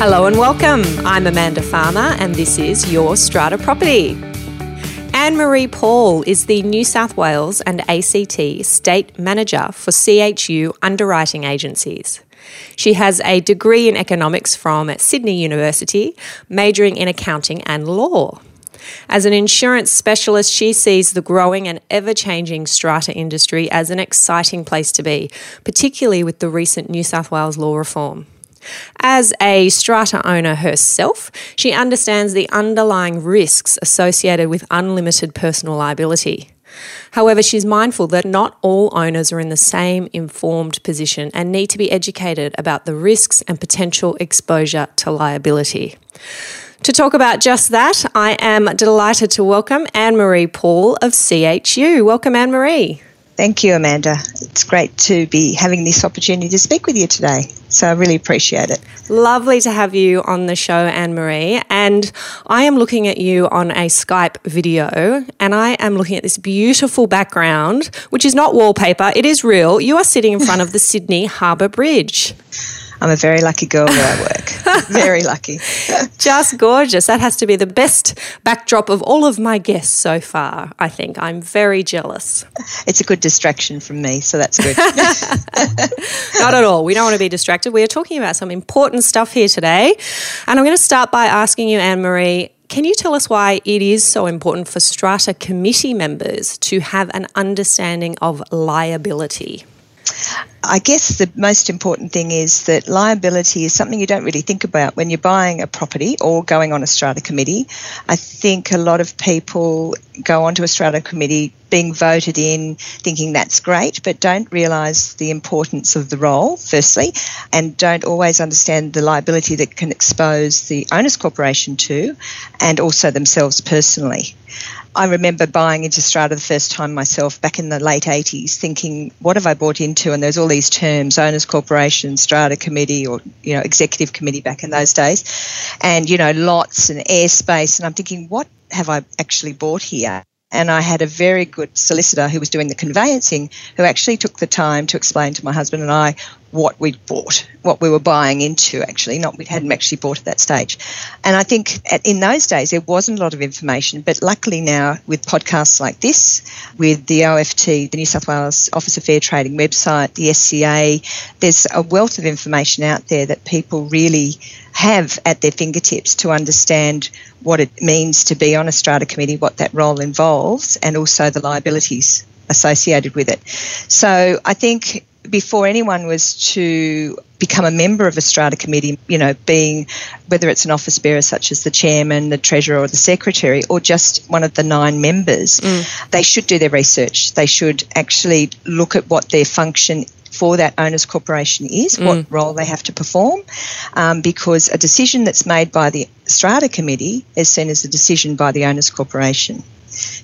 Hello and welcome. I'm Amanda Farmer, and this is Your Strata Property. Anne-Maree Paull is the New South Wales and ACT State Manager for CHU Underwriting Agencies. She has a degree in economics from Sydney University, majoring in accounting and law. As an insurance specialist, she sees the growing and ever changing strata industry as an exciting place to be, particularly with the recent New South Wales law reform. As a strata owner herself, she understands the underlying risks associated with unlimited personal liability. However, she's mindful that not all owners are in the same informed position and need to be educated about the risks and potential exposure to liability. To talk about just that, I am delighted to welcome Anne-Maree Paull of CHU. Welcome, Anne-Maree. Thank you, Amanda. It's great to be having this opportunity to speak with you today. So I really appreciate it. Lovely to have you on the show, Anne-Maree. And I am looking at you on a Skype video, and I am looking at this beautiful background, which is not wallpaper, it is real. You are sitting in front of the Sydney Harbour Bridge. I'm a very lucky girl where I work. very lucky. Just gorgeous. That has to be the best backdrop of all of my guests so far, I think. I'm very jealous. It's a good distraction from me, so that's good. Not at all. We don't want to be distracted. We are talking about some important stuff here today. And I'm going to start by asking you, Anne-Maree, can you tell us why it is so important for strata committee members to have an understanding of liability? I guess the most important thing is that liability is something you don't really think about when you're buying a property or going on a strata committee. I think a lot of people go onto a strata committee being voted in thinking that's great, but don't realise the importance of the role, firstly, and don't always understand the liability that can expose the owners corporation to and also themselves personally. I remember buying into Strata the first time myself back in the late 80s, thinking, what have I bought into? And there's all these terms, owners corporation, Strata committee, or, you know, executive committee back in those days, and, you know, lots and airspace. And I'm thinking, what have I actually bought here? And I had a very good solicitor who was doing the conveyancing who actually took the time to explain to my husband and I what we'd bought, what we were buying into, actually, not we hadn't actually bought at that stage. And I think in those days there wasn't a lot of information, but luckily now with podcasts like this, with the OFT, the New South Wales Office of Fair Trading website, the SCA, there's a wealth of information out there that people really have at their fingertips to understand what it means to be on a strata committee, what that role involves, and also the liabilities associated with it. So I think before anyone was to become a member of a strata committee, you know, being whether it's an office bearer such as the chairman, the treasurer, or the secretary, or just one of the nine members, mm. they should do their research. They should actually look at what their function for that owners corporation is, mm. what role they have to perform, um, because a decision that's made by the strata committee is seen as a decision by the owners corporation.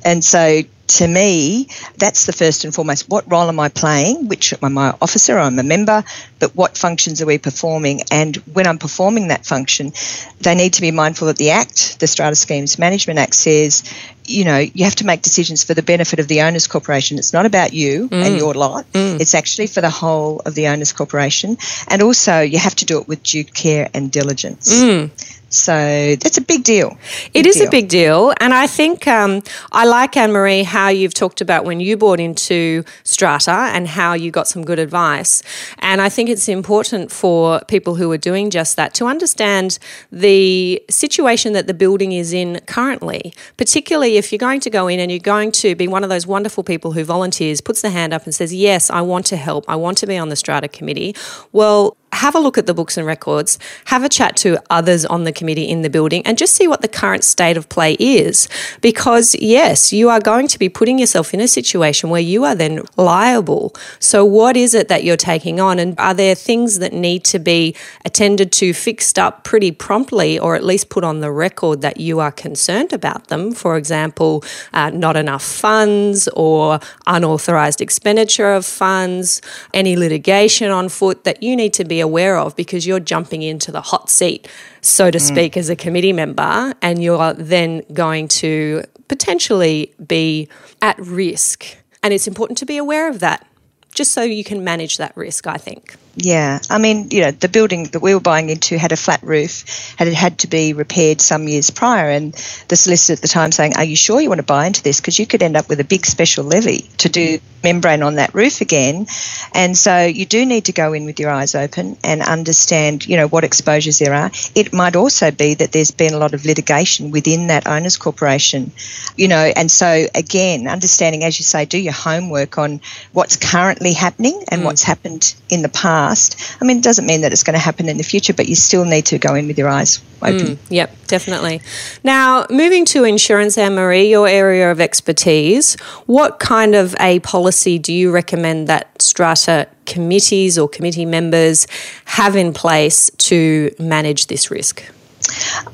And so to me, that's the first and foremost. What role am I playing? Which am I an officer? I'm a member, but what functions are we performing? And when I'm performing that function, they need to be mindful that the Act, the Strata Schemes Management Act, says, you know, you have to make decisions for the benefit of the owners corporation. It's not about you mm. and your lot. Mm. It's actually for the whole of the owners corporation. And also, you have to do it with due care and diligence. Mm. So that's a big deal. Big it is deal. a big deal. And I think um, I like, Anne-Maree, how you've talked about when you bought into Strata and how you got some good advice. And I think it's important for people who are doing just that to understand the situation that the building is in currently, particularly if you're going to go in and you're going to be one of those wonderful people who volunteers, puts the hand up and says, Yes, I want to help, I want to be on the Strata committee. Well, have a look at the books and records, have a chat to others on the committee in the building, and just see what the current state of play is. Because, yes, you are going to be putting yourself in a situation where you are then liable. So, what is it that you're taking on? And are there things that need to be attended to, fixed up pretty promptly, or at least put on the record that you are concerned about them? For example, uh, not enough funds or unauthorized expenditure of funds, any litigation on foot that you need to be aware of because you're jumping into the hot seat, so to mm. speak, as a committee member, and you're then going to potentially be at risk. And it's important to be aware of that, just so you can manage that risk, I think. Yeah, I mean, you know, the building that we were buying into had a flat roof, and it had to be repaired some years prior. And the solicitor at the time saying, "Are you sure you want to buy into this? Because you could end up with a big special levy to do membrane on that roof again." And so you do need to go in with your eyes open and understand, you know, what exposures there are. It might also be that there's been a lot of litigation within that owners corporation, you know, and so again, understanding, as you say, do your homework on what's currently happening and mm. what's happened in the past past. I mean, it doesn't mean that it's going to happen in the future, but you still need to go in with your eyes open. Mm, yep, definitely. Now, moving to insurance, Anne-Maree, your area of expertise, what kind of a policy do you recommend that strata committees or committee members have in place to manage this risk?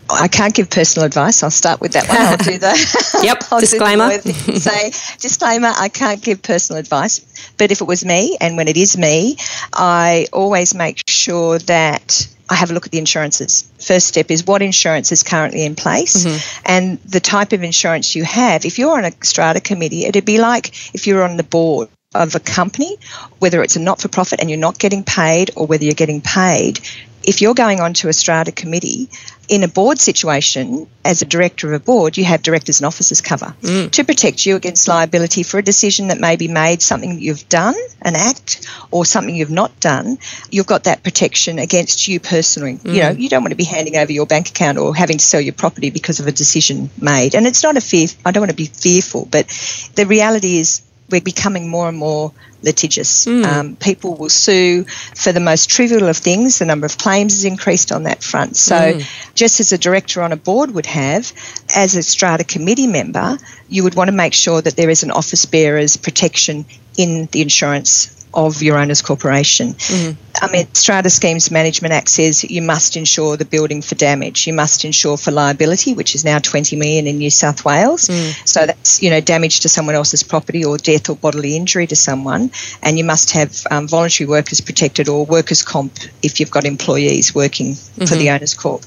I can't give personal advice. I'll start with that one. I'll do the yep disclaimer. say disclaimer. I can't give personal advice, but if it was me, and when it is me, I always make sure that I have a look at the insurances. First step is what insurance is currently in place mm-hmm. and the type of insurance you have. If you're on a strata committee, it'd be like if you're on the board of a company, whether it's a not for profit and you're not getting paid or whether you're getting paid, if you're going on to a strata committee in a board situation as a director of a board you have directors and officers cover mm. to protect you against liability for a decision that may be made something that you've done an act or something you've not done you've got that protection against you personally mm. you know you don't want to be handing over your bank account or having to sell your property because of a decision made and it's not a fear i don't want to be fearful but the reality is we're becoming more and more litigious. Mm. Um, people will sue for the most trivial of things. The number of claims has increased on that front. So, mm. just as a director on a board would have, as a strata committee member, you would want to make sure that there is an office bearer's protection in the insurance of your owner's corporation. Mm. I mean, Strata Schemes Management Act says you must insure the building for damage. You must insure for liability, which is now 20 million in New South Wales. Mm. So that's, you know, damage to someone else's property or death or bodily injury to someone. And you must have um, voluntary workers protected or workers' comp if you've got employees working mm-hmm. for the mm-hmm. owner's corp.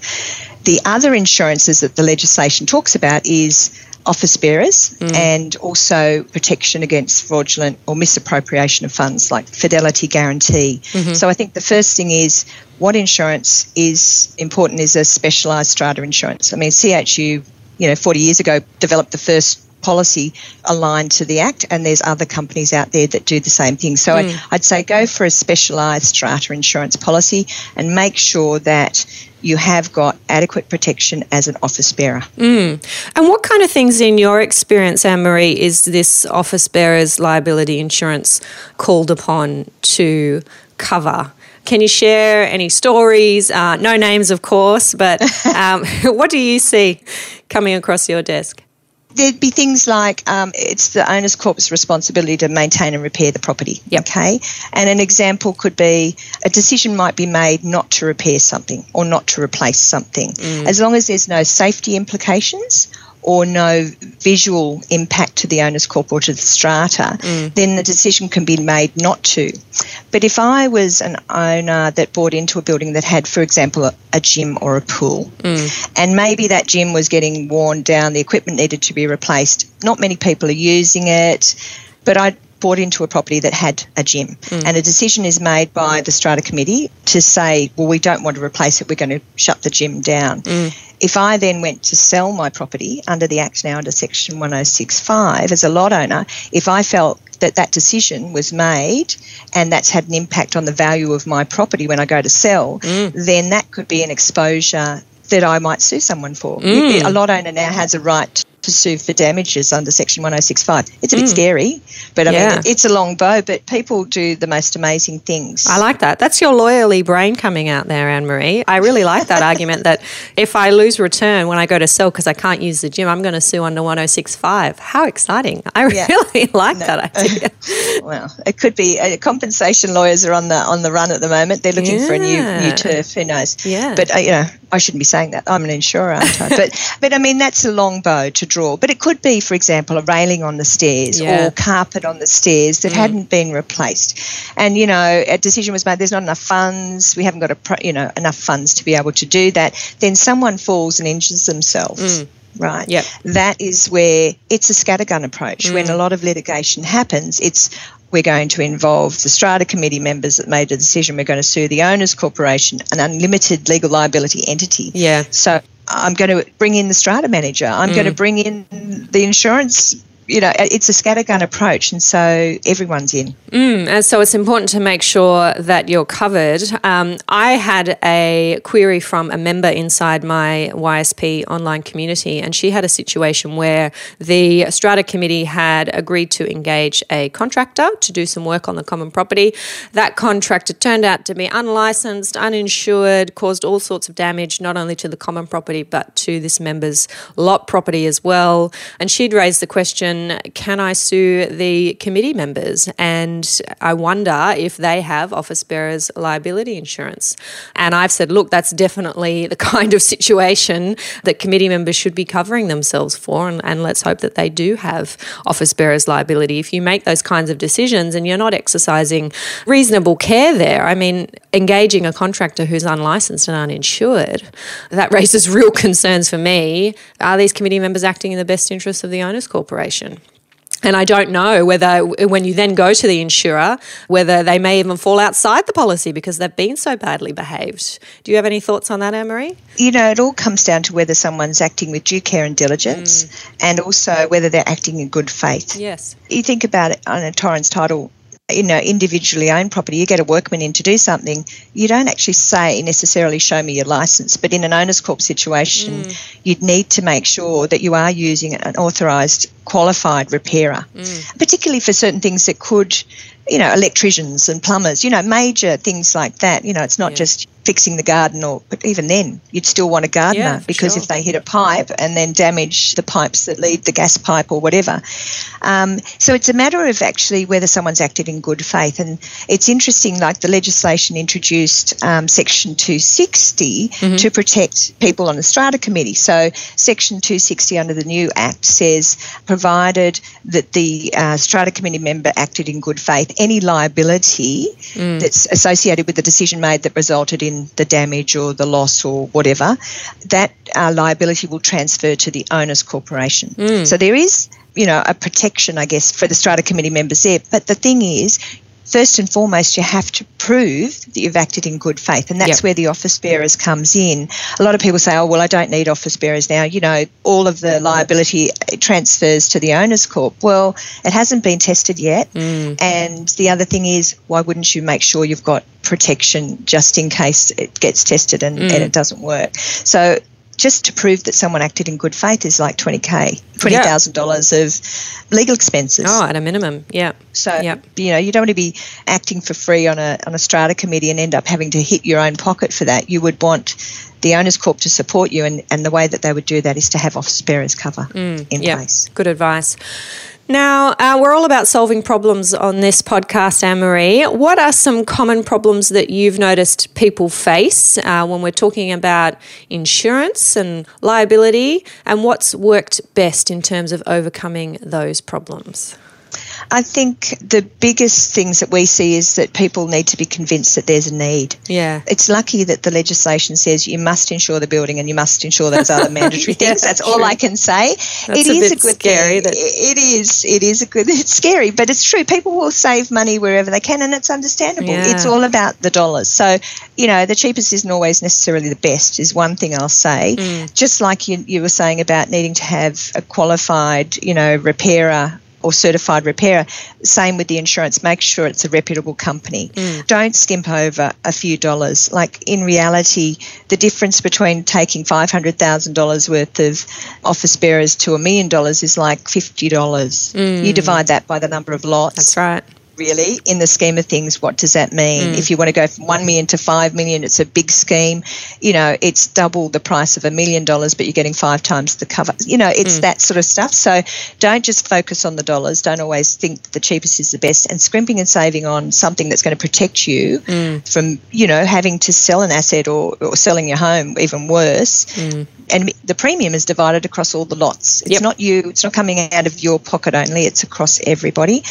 The other insurances that the legislation talks about is office bearers mm. and also protection against fraudulent or misappropriation of funds like fidelity guarantee. Mm-hmm. So I think the first thing is what insurance is important is a specialised strata insurance. I mean, CHU, you know, 40 years ago developed the first policy aligned to the Act, and there's other companies out there that do the same thing. So mm. I, I'd say go for a specialised strata insurance policy and make sure that you have got adequate protection as an office bearer. Mm. And what kind of things, in your experience, Anne-Maree, is this office bearer's liability insurance called upon to cover? Can you share any stories? Uh, no names, of course, but um, what do you see coming across your desk? There'd be things like um, it's the owner's corp's responsibility to maintain and repair the property. Yep. Okay. And an example could be a decision might be made not to repair something or not to replace something. Mm. As long as there's no safety implications or no visual impact to the owner's corp or to the strata, mm. then the decision can be made not to. But if I was an owner that bought into a building that had, for example, a, a gym or a pool, mm. and maybe that gym was getting worn down, the equipment needed to be replaced, not many people are using it, but I bought into a property that had a gym mm. and a decision is made by the strata committee to say well we don't want to replace it we're going to shut the gym down mm. if i then went to sell my property under the act now under section 1065 as a lot owner if i felt that that decision was made and that's had an impact on the value of my property when i go to sell mm. then that could be an exposure that i might sue someone for mm. a lot owner now has a right to sue for damages under Section 1065. It's a bit mm. scary, but I yeah. mean, it's a long bow, but people do the most amazing things. I like that. That's your lawyerly brain coming out there, Anne-Maree. I really like that argument that if I lose return when I go to sell because I can't use the gym, I'm going to sue under 1065. How exciting. I yeah. really like no. that idea. well, it could be uh, compensation lawyers are on the on the run at the moment. They're looking yeah. for a new new turf. Who knows? Yeah. But uh, you know, I shouldn't be saying that. I'm an insurer, aren't I? but but I mean, that's a long bow to draw. But it could be, for example, a railing on the stairs yeah. or carpet on the stairs that mm. hadn't been replaced. And you know, a decision was made. There's not enough funds. We haven't got a you know enough funds to be able to do that. Then someone falls and injures themselves. Mm right? Yep. That is where it's a scattergun approach. Mm. When a lot of litigation happens, it's we're going to involve the strata committee members that made the decision. We're going to sue the owners corporation, an unlimited legal liability entity. Yeah. So I'm going to bring in the strata manager. I'm mm. going to bring in the insurance you know, it's a scattergun approach, and so everyone's in. Mm, and so it's important to make sure that you're covered. Um, I had a query from a member inside my YSP online community, and she had a situation where the strata committee had agreed to engage a contractor to do some work on the common property. That contractor turned out to be unlicensed, uninsured, caused all sorts of damage, not only to the common property, but to this member's lot property as well. And she'd raised the question can I sue the committee members? And I wonder if they have office bearers liability insurance. And I've said, look, that's definitely the kind of situation that committee members should be covering themselves for. And, and let's hope that they do have office bearers liability. If you make those kinds of decisions and you're not exercising reasonable care there, I mean, engaging a contractor who's unlicensed and uninsured, that raises real concerns for me. Are these committee members acting in the best interests of the owners corporation? And I don't know whether, when you then go to the insurer, whether they may even fall outside the policy because they've been so badly behaved. Do you have any thoughts on that, Anne-Maree? You know, it all comes down to whether someone's acting with due care and diligence mm. and also whether they're acting in good faith. Yes. You think about it on a Torrens title you know, individually owned property, you get a workman in to do something, you don't actually say necessarily show me your license. But in an owner's corp situation, mm. you'd need to make sure that you are using an authorised qualified repairer, mm. particularly for certain things that could, you know, electricians and plumbers, you know, major things like that. You know, it's not yeah. just fixing the garden or but even then you'd still want a gardener yeah, because sure. if they hit a pipe and then damage the pipes that lead the gas pipe or whatever um, so it's a matter of actually whether someone's acted in good faith and it's interesting like the legislation introduced um, section 260 mm-hmm. to protect people on the strata committee so section 260 under the new act says provided that the uh, strata committee member acted in good faith any liability mm. that's associated with the decision made that resulted in in the damage or the loss or whatever, that uh, liability will transfer to the owner's corporation. Mm. So there is, you know, a protection, I guess, for the strata committee members there. But the thing is, first and foremost, you have to prove that you've acted in good faith, and that's yep. where the office bearers comes in. A lot of people say, "Oh, well, I don't need office bearers now." You know, all of the liability transfers to the owners' corp. Well, it hasn't been tested yet, mm. and the other thing is, why wouldn't you make sure you've got protection just in case it gets tested and, mm. and it doesn't work? So just to prove that someone acted in good faith is like 20k $20,000 of legal expenses. Oh, at a minimum, yeah. So, yep. you know, you don't want to be acting for free on a, on a strata committee and end up having to hit your own pocket for that. You would want the owners corp to support you and, and the way that they would do that is to have office bearers cover mm, in yep. place. Good advice. Now, uh, we're all about solving problems on this podcast, Anne-Maree. What are some common problems that you've noticed people face uh, when we're talking about insurance and liability, and what's worked best in terms of overcoming those problems? I think the biggest things that we see is that people need to be convinced that there's a need. Yeah. It's lucky that the legislation says you must insure the building and you must insure those other mandatory things. That's true. all I can say. That's it a is a good scary. Thing. That... It is. It is a good. It's scary, but it's true. People will save money wherever they can, and it's understandable. Yeah. It's all about the dollars. So, you know, the cheapest isn't always necessarily the best. Is one thing I'll say. Mm. Just like you, you were saying about needing to have a qualified, you know, repairer or certified repairer. Same with the insurance. Make sure it's a reputable company. Mm. Don't skimp over a few dollars. Like in reality, the difference between taking $500,000 worth of office bearers to a million dollars is like $50. Mm. You divide that by the number of lots. That's right really in the scheme of things what does that mean mm. if you want to go from 1 million to 5 million it's a big scheme you know it's double the price of a million dollars but you're getting five times the cover you know it's mm. that sort of stuff so don't just focus on the dollars don't always think the cheapest is the best and scrimping and saving on something that's going to protect you mm. from you know having to sell an asset or, or selling your home even worse mm and the premium is divided across all the lots. It's yep. not you, it's not coming out of your pocket only, it's across everybody.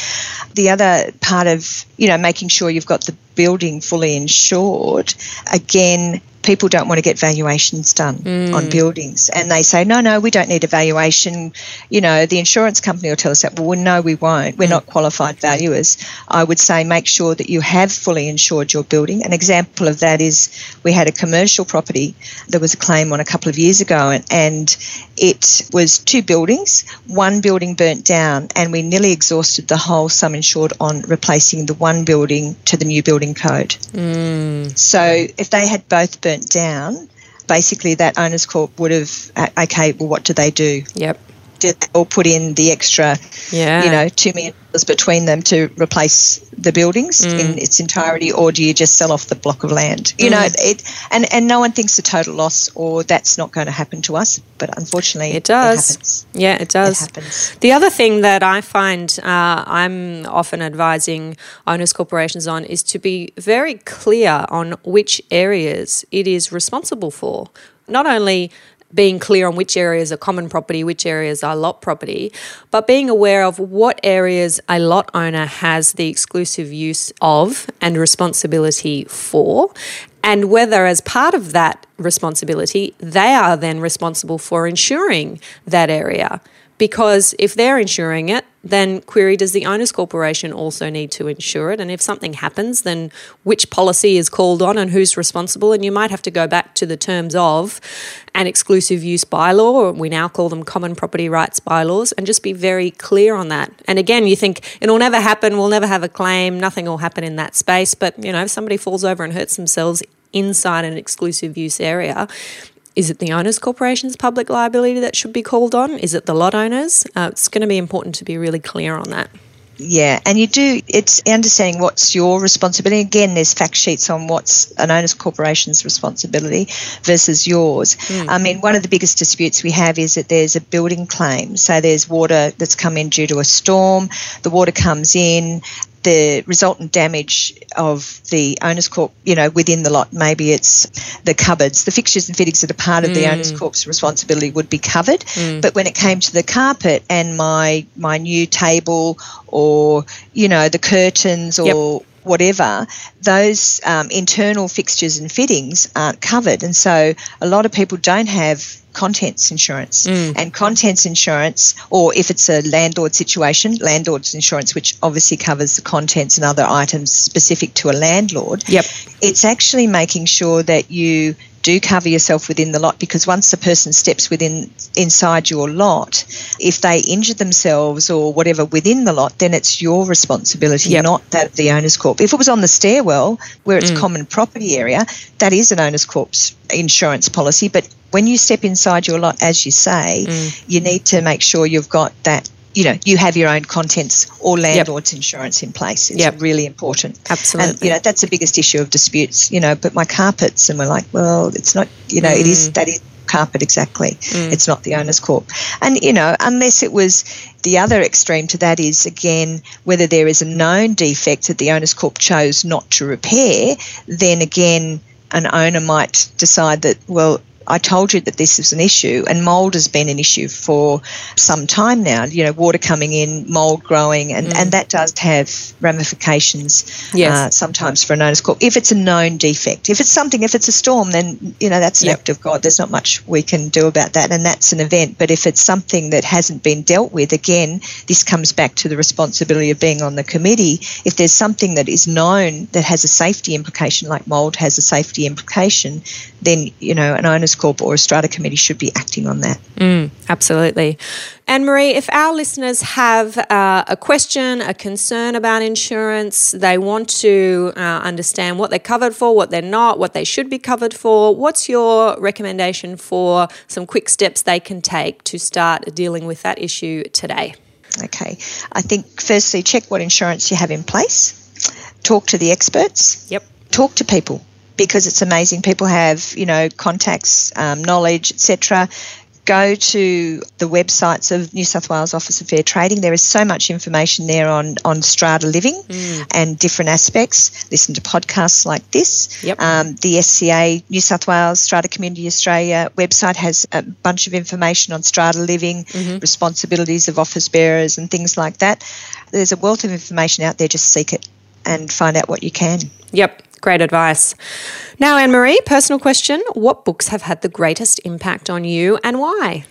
The other part of, you know, making sure you've got the building fully insured, again, people don't want to get valuations done mm. on buildings. And they say no no we don't need a valuation. You know the insurance company will tell us that. Well no we won't. We're mm. not qualified valuers. I would say make sure that you have fully insured your building. An example of that is we had a commercial property there was a claim on a couple of years ago and, and it was two buildings one building burnt down and we nearly exhausted the whole sum insured on replacing the one building to the new building code. Mm. so if they had both burnt burnt down, basically that owners corp would have okay well what do they do? Yep did or put in the extra yeah. you know two million dollars between them to replace the buildings mm. in its entirety or do you just sell off the block of land you mm. know it and and no one thinks a total loss or that's not going to happen to us but unfortunately it does it yeah it does it the other thing that i find uh, i'm often advising owners corporations on is to be very clear on which areas it is responsible for not only being clear on which areas are common property, which areas are lot property, but being aware of what areas a lot owner has the exclusive use of and responsibility for, and whether, as part of that responsibility, they are then responsible for insuring that area. Because if they're insuring it, then query does the owners corporation also need to insure it? And if something happens then which policy is called on and who's responsible? And you might have to go back to the terms of an exclusive use bylaw or we now call them common property rights bylaws and just be very clear on that. And again you think it'll never happen. We'll never have a claim. Nothing will happen in that space. But you know if somebody falls over and hurts themselves inside an exclusive use area is it the owners corporation's public liability that should be called on? Is it the lot owners? Uh, it's going to be important to be really clear on that. Yeah, and you do, it's understanding what's your responsibility. Again, there's fact sheets on what's an owner's corporation's responsibility versus yours. Mm. I mean, one of the biggest disputes we have is that there's a building claim. So there's water that's come in due to a storm, the water comes in, the resultant damage of the owner's corp, you know, within the lot, maybe it's the cupboards, the fixtures and fittings that are part of mm. the owner's corp's responsibility would be covered. Mm. But when it came to the carpet and my my new table or you know the curtains or yep whatever, those um, internal fixtures and fittings aren't covered. And so a lot of people don't have contents insurance. Mm. And contents insurance, or if it's a landlord situation, landlord's insurance, which obviously covers the contents and other items specific to a landlord. Yep. It's actually making sure that you do cover yourself within the lot because once the person steps within inside your lot, if they injure themselves or whatever within the lot, then it's your responsibility, yep. not that of the owner's corp. If it was on the stairwell where it's mm. common property area, that is an owner's corp's insurance policy. But when you step inside your lot, as you say, mm. you need to make sure you've got that you know you have your own contents or landlord's yep. insurance in place it's yep. really important absolutely and you know that's the biggest issue of disputes you know but my carpets and we're like well it's not you know mm. it is mm. that is carpet exactly mm. it's not the owner's corp and you know unless it was the other extreme to that is again whether there is a known defect that the owner's corp chose not to repair then again an owner might decide that well I told you that this is an issue, and mold has been an issue for some time now. You know, water coming in, mold growing, and, mm. and that does have ramifications yes. uh, sometimes for a owner's corp. If it's a known defect, if it's something, if it's a storm, then you know that's an yep. act of God. There's not much we can do about that, and that's an event. But if it's something that hasn't been dealt with, again, this comes back to the responsibility of being on the committee. If there's something that is known that has a safety implication, like mold has a safety implication, then you know an owner's owners corp or a strata committee should be acting on that. Mm, absolutely. Anne-Maree, if our listeners have uh, a question, a concern about insurance, they want to uh, understand what they're covered for, what they're not, what they should be covered for, what's your recommendation for some quick steps they can take to start dealing with that issue today? Okay. I think firstly, check what insurance you have in place, talk to the experts. Yep. Talk to people because it's amazing. People have, you know, contacts, um, knowledge, etc go to the websites of New South Wales Office of Fair Trading. There is so much information there on, on strata living mm. and different aspects. Listen to podcasts like this. Yep. Um, the SCA, New South Wales Strata Community Australia website has a bunch of information on strata living, mm-hmm. responsibilities of office bearers, and things like that. There's a wealth of information out there. Just seek it and find out what you can. Yep. Great advice. Now, Anne-Maree, personal question What books have had the greatest impact on you and why?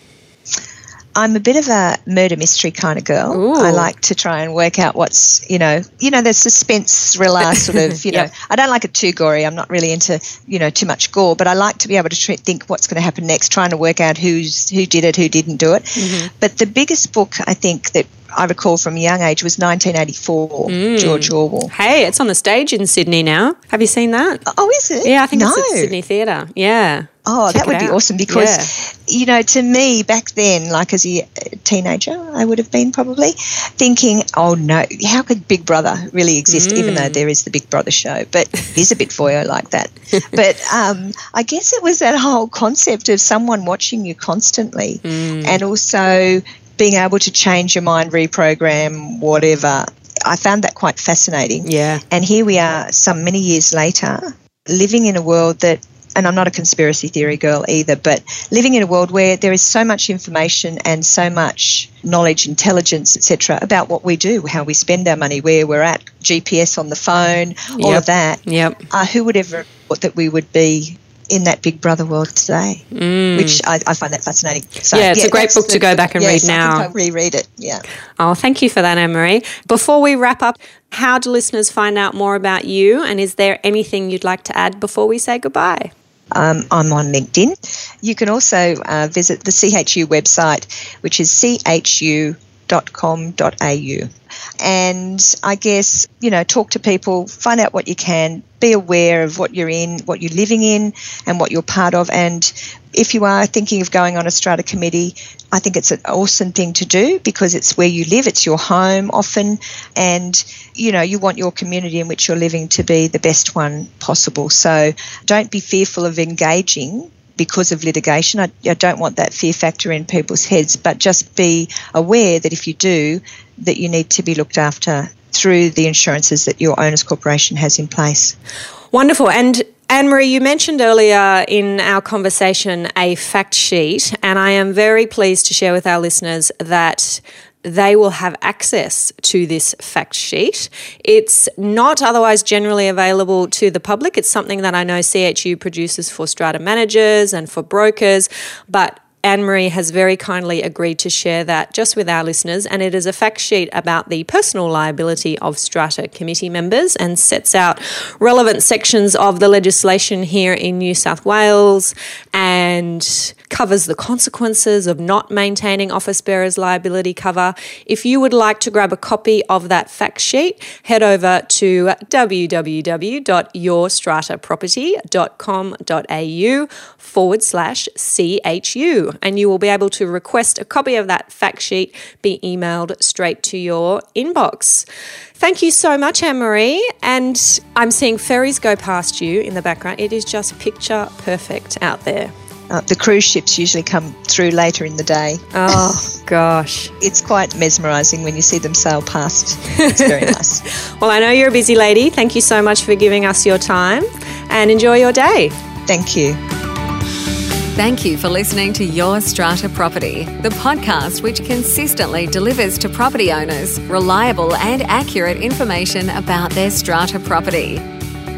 I'm a bit of a murder mystery kind of girl. Ooh. I like to try and work out what's, you know, you know, the suspense thriller sort of, you yep. know, I don't like it too gory. I'm not really into, you know, too much gore, but I like to be able to tr- think what's going to happen next, trying to work out who's who did it, who didn't do it. Mm-hmm. But the biggest book I think that I recall from a young age was 1984, mm. George Orwell. Hey, it's on the stage in Sydney now. Have you seen that? Oh, is it? Yeah, I think no. it's at Sydney Theatre. Yeah. Oh, Check that would be awesome because, yeah. you know, to me back then, like as a teenager, I would have been probably thinking, oh no, how could Big Brother really exist, mm. even though mm. there is the Big Brother show? But he's a bit voyeur like that. but um, I guess it was that whole concept of someone watching you constantly mm. and also being able to change your mind, reprogram, whatever. I found that quite fascinating. Yeah. And here we are, some many years later, living in a world that and I'm not a conspiracy theory girl either, but living in a world where there is so much information and so much knowledge, intelligence, etc., about what we do, how we spend our money, where we're at, GPS on the phone, all yep. of that. Yep. Uh, who would ever thought that we would be in that Big Brother world today, mm. which I, I, find that fascinating. So, yeah, it's yeah, a great book to go back and yes, read now. Reread it. Yeah. Oh, thank you for that, Anne-Maree. Before we wrap up, how do listeners find out more about you? And is there anything you'd like to add before we say goodbye? Um, I'm on LinkedIn. You can also uh, visit the CHU website, which is chu.com.au. And I guess, you know, talk to people, find out what you can, be aware of what you're in, what you're living in, and what you're part of. And if you are thinking of going on a strata committee, I think it's an awesome thing to do because it's where you live, it's your home often, and you know, you want your community in which you're living to be the best one possible. So don't be fearful of engaging because of litigation. I, I, don't want that fear factor in people's heads, but just be aware that if you do, that you need to be looked after through the insurances that your owners corporation has in place. Wonderful. And Anne-Maree, you mentioned earlier in our conversation a fact sheet, and I am very pleased to share with our listeners that they will have access to this fact sheet. It's not otherwise generally available to the public. It's something that I know CHU produces for strata managers and for brokers, but Anne-Maree has very kindly agreed to share that just with our listeners, and it is a fact sheet about the personal liability of strata committee members and sets out relevant sections of the legislation here in New South Wales and covers the consequences of not maintaining office bearers liability cover. If you would like to grab a copy of that fact sheet, head over to www.yourstrataproperty.com.au forward slash CHU and you will be able to request a copy of that fact sheet be emailed straight to your inbox. Thank you so much, Anne-Maree. And I'm seeing ferries go past you in the background. It is just picture perfect out there. Uh, the cruise ships usually come through later in the day. Oh, gosh. it's quite mesmerising when you see them sail past. It's very nice. well, I know you're a busy lady. Thank you so much for giving us your time and enjoy your day. Thank you. Thank you for listening to Your Strata Property, the podcast which consistently delivers to property owners reliable and accurate information about their strata property.